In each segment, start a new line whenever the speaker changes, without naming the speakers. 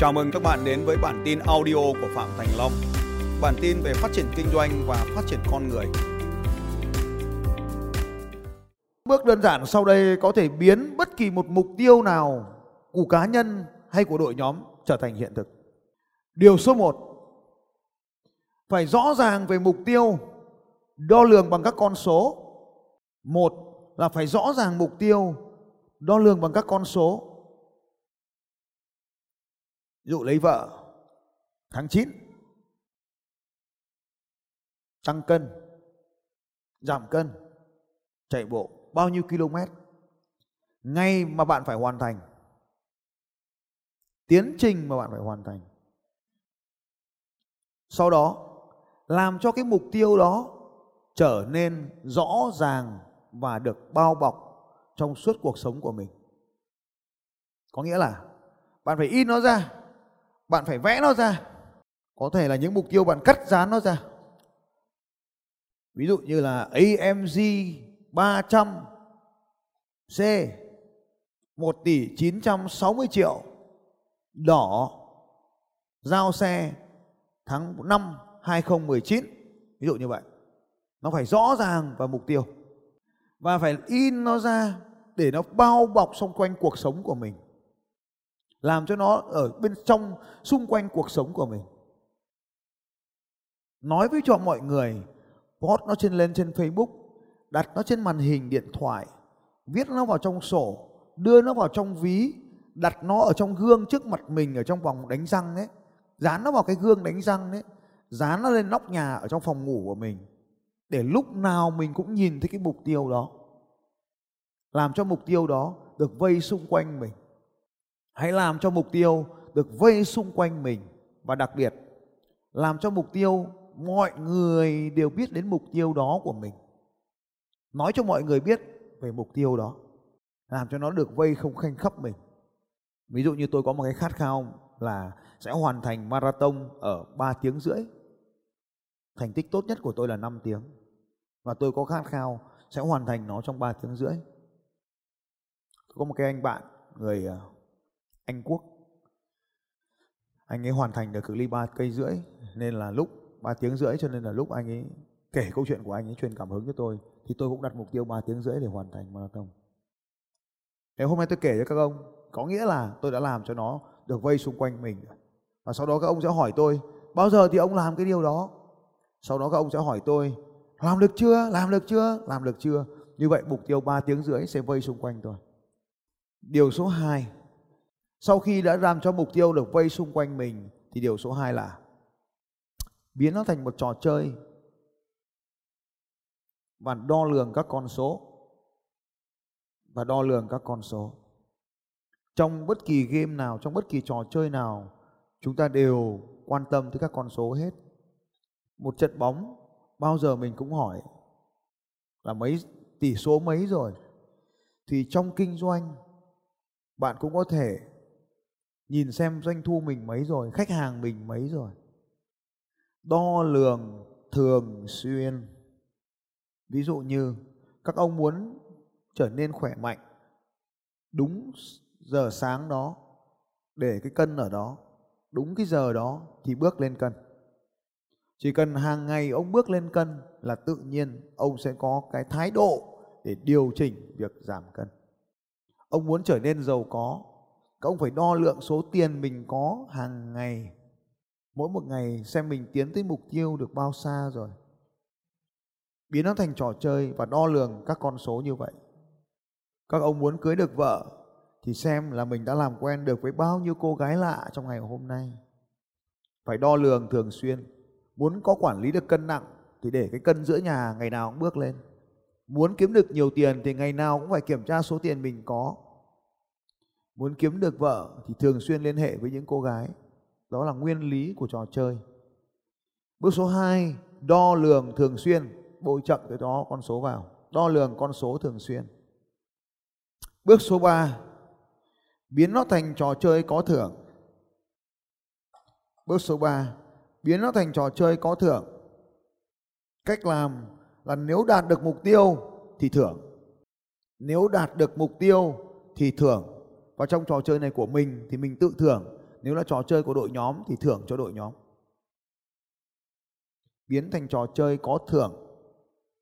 Chào mừng các bạn đến với bản tin audio của Phạm Thành Long. Bản tin về phát triển kinh doanh và phát triển con người.
Bước đơn giản sau đây có thể biến bất kỳ một mục tiêu nào của cá nhân hay của đội nhóm trở thành hiện thực. Điều số 1 phải rõ ràng về mục tiêu, đo lường bằng các con số. Một là phải rõ ràng mục tiêu, đo lường bằng các con số. Ví dụ lấy vợ, tháng 9 tăng cân, giảm cân, chạy bộ bao nhiêu km? Ngay mà bạn phải hoàn thành. Tiến trình mà bạn phải hoàn thành. Sau đó, làm cho cái mục tiêu đó trở nên rõ ràng và được bao bọc trong suốt cuộc sống của mình. Có nghĩa là bạn phải in nó ra bạn phải vẽ nó ra. Có thể là những mục tiêu bạn cắt dán nó ra. Ví dụ như là AMG 300 C 1 tỷ 960 triệu, đỏ, giao xe, tháng 5 2019 ví dụ như vậy. Nó phải rõ ràng và mục tiêu. Và phải in nó ra để nó bao bọc xung quanh cuộc sống của mình làm cho nó ở bên trong, xung quanh cuộc sống của mình. Nói với cho mọi người, post nó trên, lên trên Facebook, đặt nó trên màn hình điện thoại, viết nó vào trong sổ, đưa nó vào trong ví, đặt nó ở trong gương trước mặt mình ở trong vòng đánh răng đấy dán nó vào cái gương đánh răng đấy dán nó lên nóc nhà ở trong phòng ngủ của mình, để lúc nào mình cũng nhìn thấy cái mục tiêu đó. Làm cho mục tiêu đó được vây xung quanh mình hãy làm cho mục tiêu được vây xung quanh mình. Và đặc biệt, làm cho mục tiêu mọi người đều biết đến mục tiêu đó của mình. Nói cho mọi người biết về mục tiêu đó. Làm cho nó được vây không khanh khắp mình. Ví dụ như tôi có một cái khát khao là sẽ hoàn thành marathon ở 3 tiếng rưỡi. Thành tích tốt nhất của tôi là 5 tiếng. Và tôi có khát khao sẽ hoàn thành nó trong 3 tiếng rưỡi. Tôi có một cái anh bạn, người à, anh Quốc. Anh ấy hoàn thành được cự ly 3 cây rưỡi, nên là lúc 3 tiếng rưỡi cho nên là lúc anh ấy kể câu chuyện của anh ấy, truyền cảm hứng cho tôi. Thì tôi cũng đặt mục tiêu 3 tiếng rưỡi để hoàn thành marathon. Nếu hôm nay tôi kể cho các ông, có nghĩa là tôi đã làm cho nó được vây xung quanh mình. Và sau đó các ông sẽ hỏi tôi, bao giờ thì ông làm cái điều đó? Sau đó các ông sẽ hỏi tôi, làm được chưa? Làm được chưa? Làm được chưa? Như vậy mục tiêu 3 tiếng rưỡi sẽ vây xung quanh tôi. Điều số 2 sau khi đã làm cho mục tiêu được vây xung quanh mình, thì điều số 2 là biến nó thành một trò chơi và đo lường các con số, và đo lường các con số. Trong bất kỳ game nào, trong bất kỳ trò chơi nào, chúng ta đều quan tâm tới các con số hết. Một trận bóng, bao giờ mình cũng hỏi là mấy, tỷ số mấy rồi. Thì trong kinh doanh, bạn cũng có thể nhìn xem doanh thu mình mấy rồi, khách hàng mình mấy rồi. Đo lường thường xuyên. Ví dụ như, các ông muốn trở nên khỏe mạnh đúng giờ sáng đó, để cái cân ở đó, đúng cái giờ đó thì bước lên cân. Chỉ cần hàng ngày ông bước lên cân là tự nhiên ông sẽ có cái thái độ để điều chỉnh việc giảm cân. Ông muốn trở nên giàu có các ông phải đo lượng số tiền mình có hàng ngày. Mỗi một ngày xem mình tiến tới mục tiêu được bao xa rồi. Biến nó thành trò chơi và đo lường các con số như vậy. Các ông muốn cưới được vợ thì xem là mình đã làm quen được với bao nhiêu cô gái lạ trong ngày hôm nay. Phải đo lường thường xuyên. Muốn có quản lý được cân nặng thì để cái cân giữa nhà ngày nào cũng bước lên. Muốn kiếm được nhiều tiền thì ngày nào cũng phải kiểm tra số tiền mình có muốn kiếm được vợ thì thường xuyên liên hệ với những cô gái. Đó là nguyên lý của trò chơi. Bước số 2 đo lường thường xuyên, bôi chậm cái đó con số vào. Đo lường con số thường xuyên. Bước số 3 biến nó thành trò chơi có thưởng. Bước số 3 biến nó thành trò chơi có thưởng. Cách làm là nếu đạt được mục tiêu thì thưởng. Nếu đạt được mục tiêu thì thưởng và trong trò chơi này của mình thì mình tự thưởng. Nếu là trò chơi của đội nhóm thì thưởng cho đội nhóm. Biến thành trò chơi có thưởng.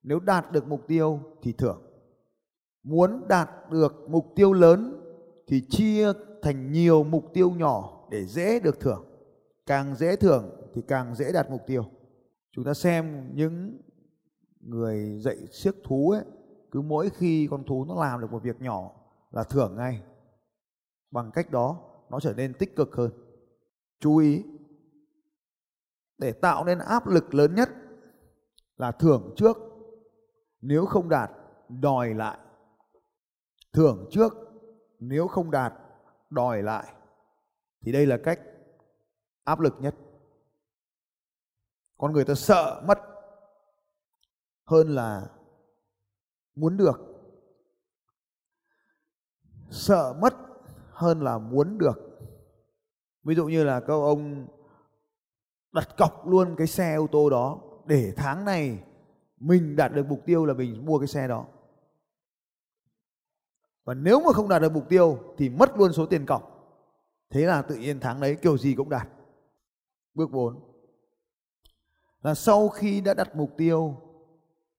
Nếu đạt được mục tiêu thì thưởng. Muốn đạt được mục tiêu lớn thì chia thành nhiều mục tiêu nhỏ để dễ được thưởng. Càng dễ thưởng thì càng dễ đạt mục tiêu. Chúng ta xem những người dạy siếc thú ấy, cứ mỗi khi con thú nó làm được một việc nhỏ là thưởng ngay bằng cách đó, nó trở nên tích cực hơn. Chú ý, để tạo nên áp lực lớn nhất là thưởng trước. Nếu không đạt, đòi lại. Thưởng trước, nếu không đạt, đòi lại. Thì đây là cách áp lực nhất. Con người ta sợ mất hơn là muốn được. Sợ mất hơn là muốn được. Ví dụ như là các ông đặt cọc luôn cái xe ô tô đó, để tháng này mình đạt được mục tiêu là mình mua cái xe đó. Và nếu mà không đạt được mục tiêu thì mất luôn số tiền cọc. Thế là tự nhiên tháng đấy kiểu gì cũng đạt. Bước 4 là sau khi đã đặt mục tiêu,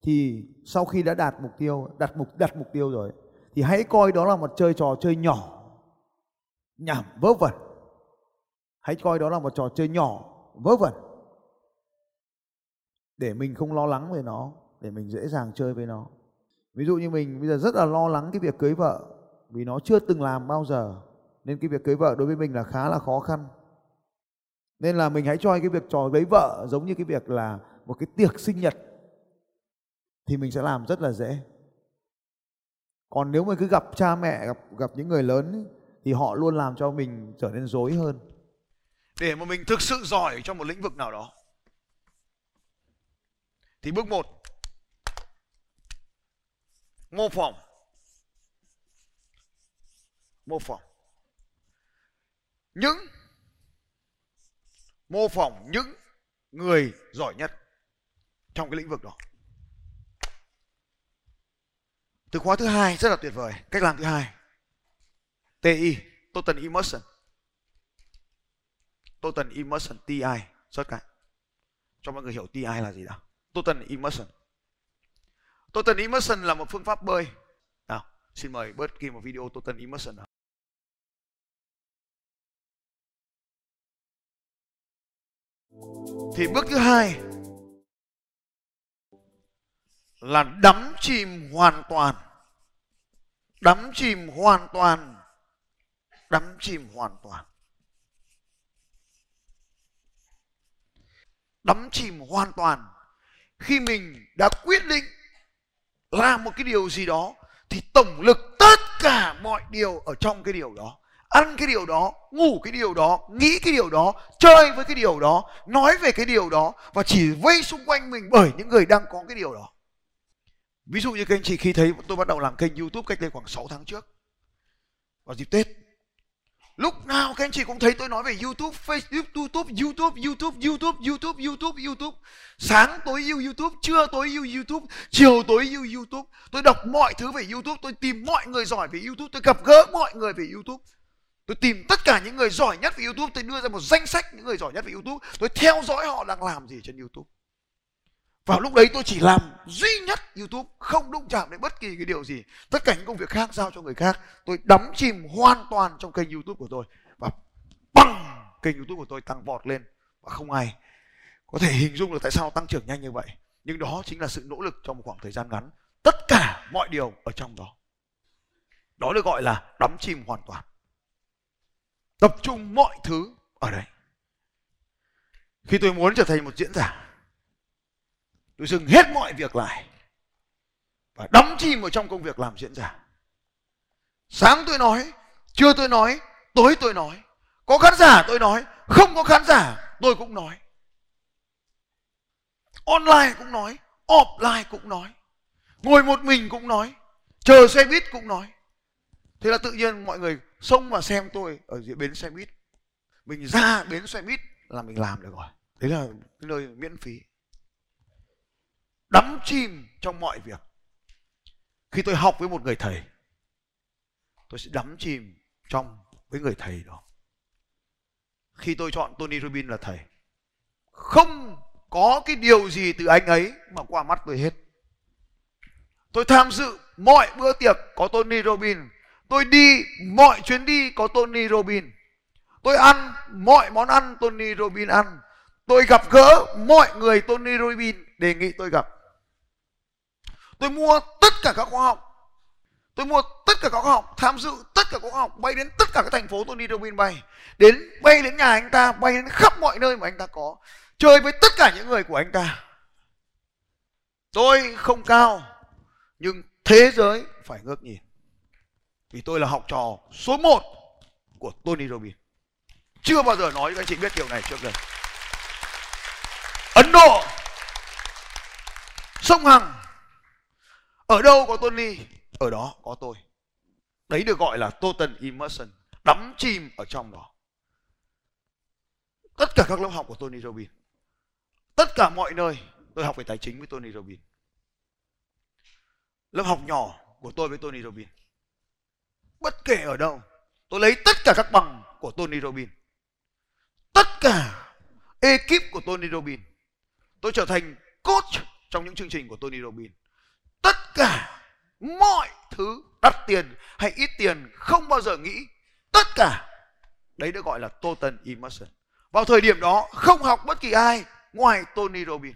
thì sau khi đã đạt mục tiêu, đặt mục đặt mục tiêu rồi, thì hãy coi đó là một chơi trò chơi nhỏ nhảm vớ vẩn. Hãy coi đó là một trò chơi nhỏ vớ vẩn. Để mình không lo lắng về nó để mình dễ dàng chơi với nó. Ví dụ như mình bây giờ rất là lo lắng cái việc cưới vợ vì nó chưa từng làm bao giờ. Nên cái việc cưới vợ đối với mình là khá là khó khăn. Nên là mình hãy cho cái việc trò lấy vợ giống như cái việc là một cái tiệc sinh nhật thì mình sẽ làm rất là dễ. Còn nếu mà cứ gặp cha mẹ gặp gặp những người lớn ấy, thì họ luôn làm cho mình trở nên dối hơn.
Để mà mình thực sự giỏi trong một lĩnh vực nào đó, thì bước một, mô phỏng. Mô phỏng. Những, mô phỏng những người giỏi nhất trong cái lĩnh vực đó. Từ khóa thứ hai rất là tuyệt vời, cách làm thứ hai. TI Total Immersion Total Immersion TI rất cái. Cho mọi người hiểu TI là gì nào. Total Immersion Total Immersion là một phương pháp bơi. Nào, xin mời bớt ghi một video Total Immersion nào. Thì bước thứ hai là đắm chìm hoàn toàn. Đắm chìm hoàn toàn đắm chìm hoàn toàn. Đắm chìm hoàn toàn. Khi mình đã quyết định làm một cái điều gì đó, thì tổng lực tất cả mọi điều ở trong cái điều đó, ăn cái điều đó, ngủ cái điều đó, nghĩ cái điều đó, chơi với cái điều đó, nói về cái điều đó và chỉ vây xung quanh mình bởi những người đang có cái điều đó. Ví dụ như các anh chị khi thấy tôi bắt đầu làm kênh youtube cách đây khoảng 6 tháng trước, vào dịp tết lúc nào các anh chị cũng thấy tôi nói về youtube, facebook, youtube youtube youtube youtube youtube youtube youtube. Sáng tối yêu youtube, trưa tối yêu youtube, chiều tối yêu youtube. Tôi đọc mọi thứ về youtube, tôi tìm mọi người giỏi về youtube, tôi gặp gỡ mọi người về youtube. Tôi tìm tất cả những người giỏi nhất về youtube, tôi đưa ra một danh sách những người giỏi nhất về youtube. Tôi theo dõi họ đang làm gì trên youtube vào lúc đấy tôi chỉ làm duy nhất youtube, không đụng chạm đến bất kỳ cái điều gì. Tất cả những công việc khác giao cho người khác. Tôi đắm chìm hoàn toàn trong kênh youtube của tôi. Và bằng kênh youtube của tôi tăng vọt lên. Và không ai có thể hình dung được tại sao tăng trưởng nhanh như vậy. Nhưng đó chính là sự nỗ lực trong một khoảng thời gian ngắn. Tất cả mọi điều ở trong đó. Đó được gọi là đắm chìm hoàn toàn. Tập trung mọi thứ ở đây. Khi tôi muốn trở thành một diễn giả tôi dừng hết mọi việc lại và đắm chìm vào trong công việc làm diễn giả. Sáng tôi nói, trưa tôi nói, tối tôi nói. Có khán giả tôi nói, không có khán giả tôi cũng nói. Online cũng nói, offline cũng nói. Ngồi một mình cũng nói, chờ xe buýt cũng nói. Thế là tự nhiên mọi người xông vào xem tôi ở dưới bến xe buýt. Mình ra bến xe buýt là mình làm được rồi. Đấy là cái nơi miễn phí đắm chìm trong mọi việc khi tôi học với một người thầy, tôi sẽ đắm chìm trong với người thầy đó khi tôi chọn Tony Robbins là thầy. Không có cái điều gì từ anh ấy mà qua mắt tôi hết. Tôi tham dự mọi bữa tiệc có Tony Robbins. Tôi đi mọi chuyến đi có Tony Robbins. Tôi ăn mọi món ăn Tony Robbins ăn. Tôi gặp gỡ mọi người Tony Robbins, đề nghị tôi gặp. Tôi mua tất cả các khóa học. Tôi mua tất cả các khóa học, tham dự tất cả các khóa học, bay đến tất cả các thành phố tôi đi Robbins bay. Đến bay đến nhà anh ta, bay đến khắp mọi nơi mà anh ta có. Chơi với tất cả những người của anh ta. Tôi không cao, nhưng thế giới phải ngước nhìn. Vì tôi là học trò số 1 của Tony Robbins. Chưa bao giờ nói cho anh chị biết điều này trước đây. Ấn Độ Sông Hằng ở đâu có Tony? Ở đó có tôi. Đấy được gọi là total immersion Đắm chìm ở trong đó. Tất cả các lớp học của Tony Robbins, Tất cả mọi nơi Tôi học về tài chính với Tony Robbins. Lớp học nhỏ của tôi với Tony Robbins. Bất kể ở đâu, Tôi lấy tất cả các bằng của Tony Robbins. Tất cả ekip của Tony Robbins. Tôi trở thành coach trong những chương trình của Tony Robbins tất cả mọi thứ đắt tiền hay ít tiền không bao giờ nghĩ. Tất cả. Đấy được gọi là total immersion. Vào thời điểm đó, không học bất kỳ ai ngoài Tony Robbins.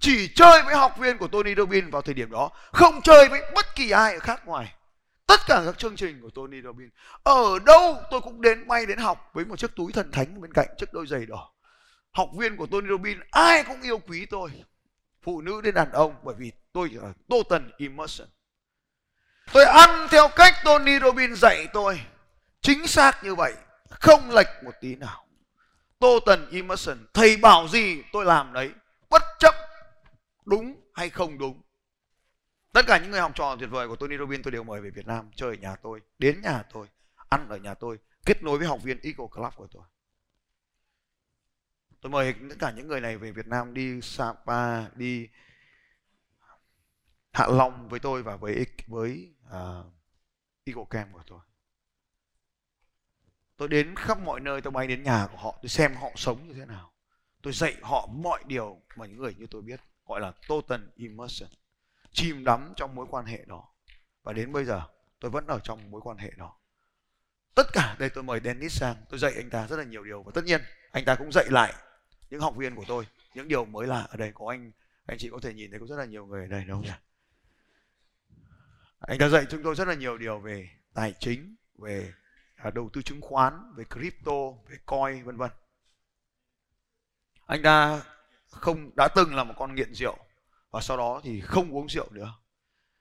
Chỉ chơi với học viên của Tony Robbins vào thời điểm đó, không chơi với bất kỳ ai khác ngoài. Tất cả các chương trình của Tony Robbins. Ở đâu tôi cũng đến bay đến học với một chiếc túi thần thánh bên cạnh chiếc đôi giày đỏ. Học viên của Tony Robbins, ai cũng yêu quý tôi. Phụ nữ đến đàn ông bởi vì tôi là total immersion. Tôi ăn theo cách Tony Robbins dạy tôi. Chính xác như vậy, không lệch một tí nào. Total immersion, thầy bảo gì tôi làm đấy, bất chấp đúng hay không đúng. Tất cả những người học trò tuyệt vời của Tony Robbins tôi đều mời về Việt Nam chơi ở nhà tôi, đến nhà tôi, ăn ở nhà tôi, kết nối với học viên Eagle Club của tôi. Tôi mời tất cả những người này về Việt Nam, đi Sapa, đi Hạ lòng với tôi và với với uh, Eagle Camp của tôi. Tôi đến khắp mọi nơi tôi bay đến nhà của họ tôi xem họ sống như thế nào. Tôi dạy họ mọi điều mà những người như tôi biết gọi là total immersion chìm đắm trong mối quan hệ đó. Và đến bây giờ tôi vẫn ở trong mối quan hệ đó. Tất cả đây tôi mời Dennis sang tôi dạy anh ta rất là nhiều điều. Và tất nhiên anh ta cũng dạy lại những học viên của tôi những điều mới lạ ở đây. Có anh anh chị có thể nhìn thấy có rất là nhiều người ở đây đúng không nhỉ? Anh đã dạy chúng tôi rất là nhiều điều về tài chính, về à, đầu tư chứng khoán, về crypto, về coin, vân vân. Anh ta không, đã từng là một con nghiện rượu và sau đó thì không uống rượu nữa.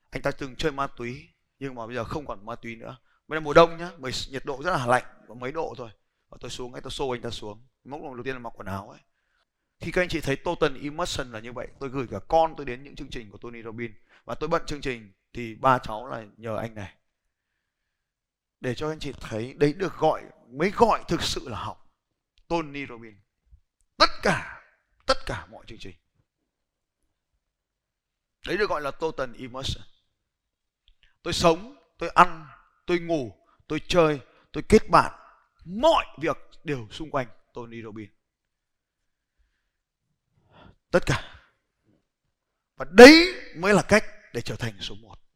Anh ta từng chơi ma túy nhưng mà bây giờ không còn ma túy nữa. Bây giờ mùa đông nhá nhiệt độ rất là lạnh có mấy độ thôi. Và tôi xuống, anh ta xô anh ta xuống. Mốc đầu tiên là mặc quần áo ấy. Khi các anh chị thấy total immersion là như vậy, tôi gửi cả con tôi đến những chương trình của Tony Robbins. Và tôi bận chương trình thì ba cháu là nhờ anh này. Để cho anh chị thấy, đấy được gọi, mới gọi thực sự là học. Tony Robbins. Tất cả tất cả mọi chương trình. Đấy được gọi là total immersion. Tôi sống, tôi ăn, tôi ngủ, tôi chơi, tôi kết bạn. Mọi việc đều xung quanh Tony Robbins. Tất cả. Và đấy mới là cách để trở thành số một.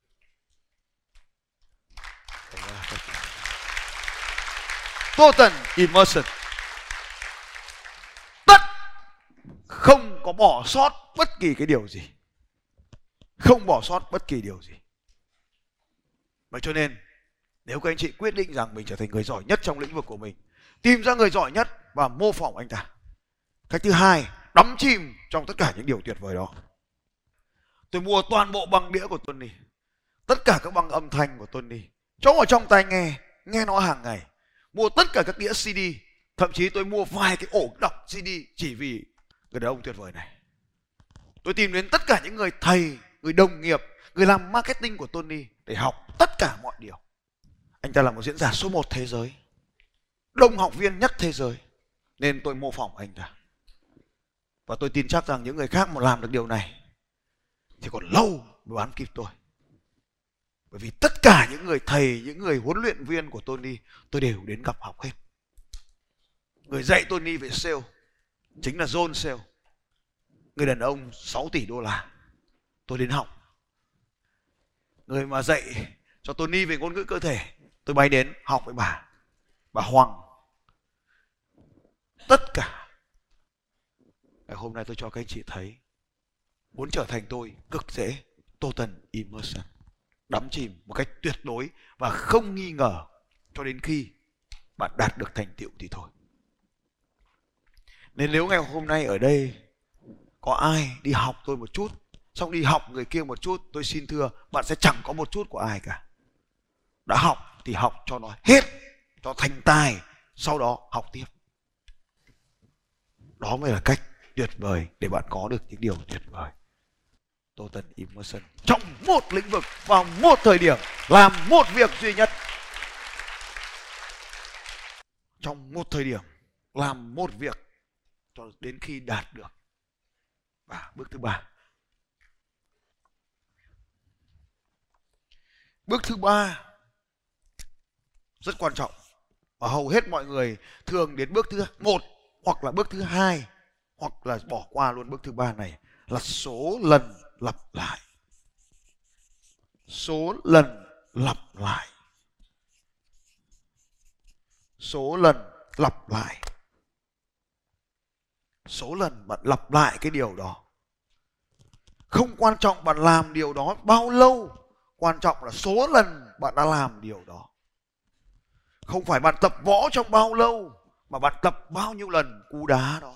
Total immersion tất không có bỏ sót bất kỳ cái điều gì. Không bỏ sót bất kỳ điều gì. Vậy cho nên nếu các anh chị quyết định rằng mình trở thành người giỏi nhất trong lĩnh vực của mình tìm ra người giỏi nhất và mô phỏng anh ta. Cách thứ hai đắm chìm trong tất cả những điều tuyệt vời đó. Tôi mua toàn bộ băng đĩa của Tony. Tất cả các băng âm thanh của Tony. Cho vào trong tai nghe nghe nó hàng ngày mua tất cả các đĩa CD thậm chí tôi mua vài cái ổ đọc CD chỉ vì người đàn ông tuyệt vời này. Tôi tìm đến tất cả những người thầy, người đồng nghiệp, người làm marketing của Tony để học tất cả mọi điều. Anh ta là một diễn giả số 1 thế giới, đông học viên nhất thế giới, nên tôi mô phỏng anh ta. Và tôi tin chắc rằng những người khác mà làm được điều này thì còn lâu mới bán kịp tôi. Bởi vì tất cả những người thầy, những người huấn luyện viên của Tony tôi đều đến gặp học hết. người dạy Tony về sale chính là John Sale. Người đàn ông 6 tỷ đô la tôi đến học. Người mà dạy cho Tony về ngôn ngữ cơ thể tôi bay đến học với bà bà Hoàng. Tất cả. Ngày hôm nay tôi cho các anh chị thấy muốn trở thành tôi cực dễ total immersion đắm chìm một cách tuyệt đối và không nghi ngờ cho đến khi bạn đạt được thành tựu thì thôi. Nên nếu ngày hôm nay ở đây có ai đi học tôi một chút, xong đi học người kia một chút, tôi xin thưa, bạn sẽ chẳng có một chút của ai cả. Đã học thì học cho nó hết, cho thành tài, sau đó học tiếp. Đó mới là cách tuyệt vời để bạn có được những điều tuyệt vời total immersion trong một lĩnh vực, vào một thời điểm, làm một việc duy nhất. Trong một thời điểm, làm một việc cho đến khi đạt được. Và bước thứ ba. Bước thứ ba, rất quan trọng. Và hầu hết mọi người thường đến bước thứ một hoặc là bước thứ hai hoặc là bỏ qua luôn bước thứ ba này là số lần lặp lại. Số lần lặp lại. Số lần lặp lại. Số lần bạn lặp lại cái điều đó. Không quan trọng bạn làm điều đó bao lâu, quan trọng là số lần bạn đã làm điều đó. Không phải bạn tập võ trong bao lâu, mà bạn tập bao nhiêu lần cú đá đó.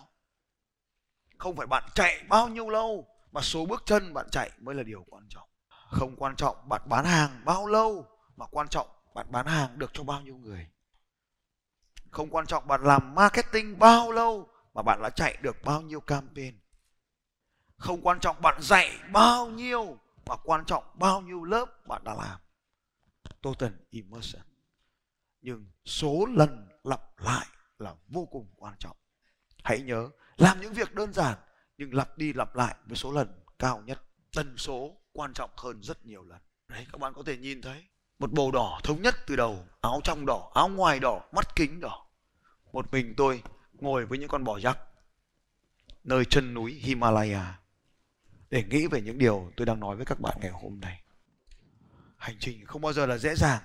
Không phải bạn chạy bao nhiêu lâu mà số bước chân bạn chạy mới là điều quan trọng. Không quan trọng bạn bán hàng bao lâu, mà quan trọng bạn bán hàng được cho bao nhiêu người. Không quan trọng bạn làm marketing bao lâu, mà bạn đã chạy được bao nhiêu campaign. Không quan trọng bạn dạy bao nhiêu, mà quan trọng bao nhiêu lớp bạn đã làm. Total immersion. Nhưng số lần lặp lại là vô cùng quan trọng. Hãy nhớ, làm những việc đơn giản nhưng lặp đi lặp lại với số lần cao nhất tần số quan trọng hơn rất nhiều lần đấy các bạn có thể nhìn thấy một bầu đỏ thống nhất từ đầu áo trong đỏ áo ngoài đỏ mắt kính đỏ một mình tôi ngồi với những con bò giác nơi chân núi Himalaya để nghĩ về những điều tôi đang nói với các bạn ngày hôm nay. Hành trình không bao giờ là dễ dàng.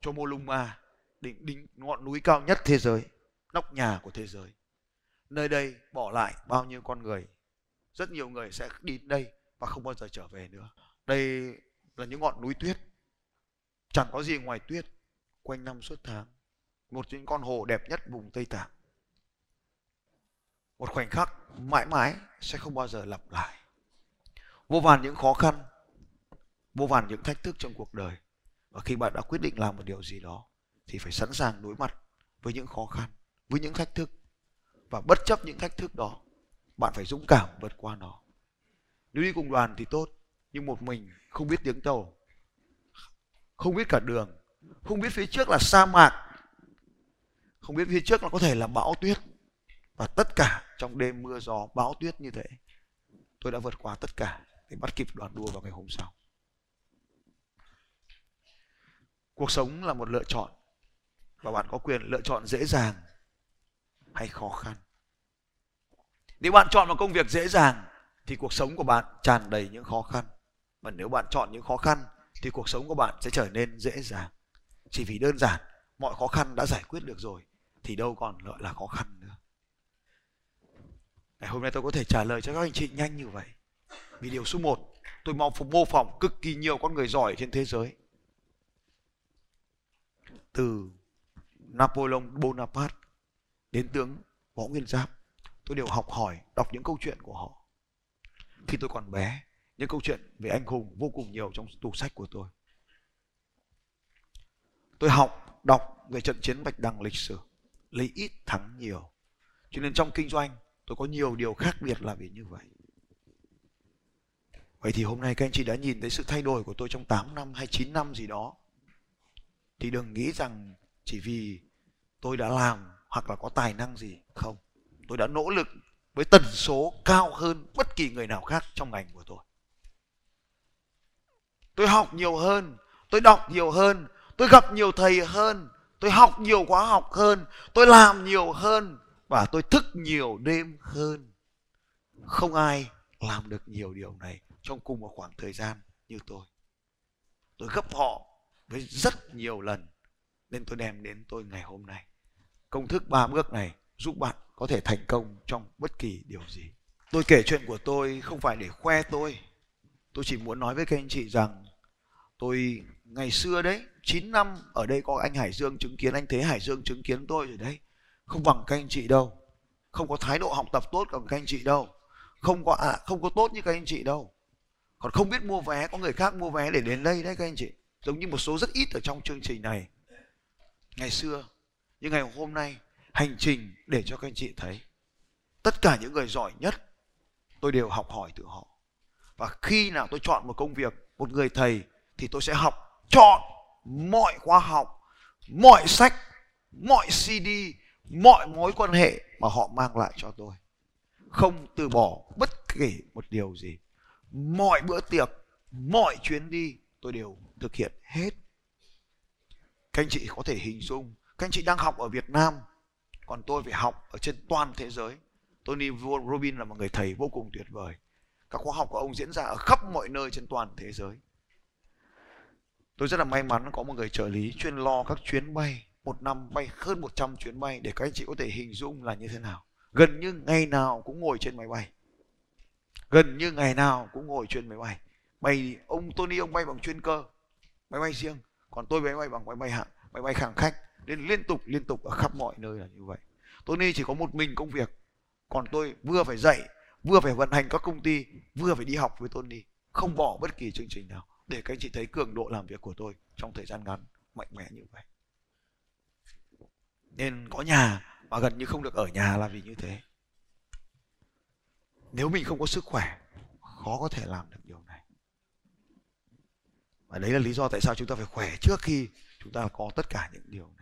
Chomolungma, đỉnh, đỉnh ngọn núi cao nhất thế giới, nóc nhà của thế giới. Nơi đây bỏ lại bao nhiêu con người. Rất nhiều người sẽ đi đây và không bao giờ trở về nữa. Đây là những ngọn núi tuyết. Chẳng có gì ngoài tuyết, quanh năm suốt tháng. Một những con hồ đẹp nhất vùng Tây Tạng một khoảnh khắc mãi mãi sẽ không bao giờ lặp lại vô vàn những khó khăn, vô vàn những thách thức trong cuộc đời và khi bạn đã quyết định làm một điều gì đó, thì phải sẵn sàng đối mặt với những khó khăn, với những thách thức và bất chấp những thách thức đó, bạn phải dũng cảm vượt qua nó. Nếu đi cùng đoàn thì tốt, nhưng một mình không biết tiếng tàu, không biết cả đường, không biết phía trước là sa mạc, không biết phía trước là có thể là bão tuyết. Và tất cả trong đêm mưa gió, bão tuyết như thế, tôi đã vượt qua tất cả để bắt kịp đoàn đua vào ngày hôm sau. Cuộc sống là một lựa chọn, và bạn có quyền lựa chọn dễ dàng hay khó khăn nếu bạn chọn một công việc dễ dàng thì cuộc sống của bạn tràn đầy những khó khăn và nếu bạn chọn những khó khăn thì cuộc sống của bạn sẽ trở nên dễ dàng chỉ vì đơn giản mọi khó khăn đã giải quyết được rồi thì đâu còn gọi là khó khăn nữa Ngày hôm nay tôi có thể trả lời cho các anh chị nhanh như vậy. Vì điều số 1, tôi mong mô phỏng cực kỳ nhiều con người giỏi trên thế giới. Từ Napoleon Bonaparte đến tướng Võ Nguyên Giáp, tôi đều học hỏi, đọc những câu chuyện của họ. Khi tôi còn bé, những câu chuyện về anh hùng vô cùng nhiều trong tủ sách của tôi. Tôi học, đọc về trận chiến Bạch Đằng lịch sử, lấy ít thắng nhiều. Cho nên trong kinh doanh, tôi có nhiều điều khác biệt là vì như vậy vậy thì hôm nay các anh chị đã nhìn thấy sự thay đổi của tôi trong 8 năm hay 9 năm gì đó thì đừng nghĩ rằng chỉ vì tôi đã làm hoặc là có tài năng gì không? Tôi đã nỗ lực với tần số cao hơn bất kỳ người nào khác trong ngành của tôi. Tôi học nhiều hơn, tôi đọc nhiều hơn, tôi gặp nhiều thầy hơn, tôi học nhiều khóa học hơn, tôi làm nhiều hơn và tôi thức nhiều đêm hơn. Không ai làm được nhiều điều này trong cùng một khoảng thời gian như tôi. Tôi gấp họ với rất nhiều lần nên tôi đem đến tôi ngày hôm nay công thức ba bước này giúp bạn có thể thành công trong bất kỳ điều gì. Tôi kể chuyện của tôi không phải để khoe tôi. Tôi chỉ muốn nói với các anh chị rằng tôi ngày xưa đấy 9 năm ở đây có anh Hải Dương chứng kiến anh Thế Hải Dương chứng kiến tôi rồi đấy. Không bằng các anh chị đâu. Không có thái độ học tập tốt bằng các anh chị đâu. Không có à, không có tốt như các anh chị đâu. Còn không biết mua vé có người khác mua vé để đến đây đấy các anh chị. Giống như một số rất ít ở trong chương trình này. Ngày xưa nhưng ngày hôm nay, hành trình để cho các anh chị thấy. Tất cả những người giỏi nhất, tôi đều học hỏi từ họ. Và khi nào tôi chọn một công việc, một người thầy, thì tôi sẽ học, chọn mọi khoa học, mọi sách, mọi cd mọi mối quan hệ mà họ mang lại cho tôi. Không từ bỏ bất kể một điều gì. Mọi bữa tiệc, mọi chuyến đi, tôi đều thực hiện hết. Các anh chị có thể hình dung các anh chị đang học ở Việt Nam, còn tôi phải học ở trên toàn thế giới. Tony Robbins là một người thầy vô cùng tuyệt vời. Các khóa học của ông diễn ra ở khắp mọi nơi trên toàn thế giới. Tôi rất là may mắn có một người trợ lý chuyên lo các chuyến bay, một năm bay hơn 100 chuyến bay, để các anh chị có thể hình dung là như thế nào. Gần như ngày nào cũng ngồi trên máy bay. Gần như ngày nào cũng ngồi trên máy bay. Bay, ông Tony, ông bay bằng chuyên cơ, máy bay riêng. Còn tôi máy bay bằng máy bay hạng, máy bay khẳng khách nên liên tục liên tục ở khắp mọi nơi là như vậy. Tony chỉ có một mình công việc. Còn tôi vừa phải dạy, vừa phải vận hành các công ty, vừa phải đi học với Tony. Không bỏ bất kỳ chương trình nào để các anh chị thấy cường độ làm việc của tôi trong thời gian ngắn mạnh mẽ như vậy. Nên có nhà mà gần như không được ở nhà là vì như thế. Nếu mình không có sức khỏe, khó có thể làm được điều này. Và đấy là lý do tại sao chúng ta phải khỏe trước khi chúng ta có tất cả những điều này.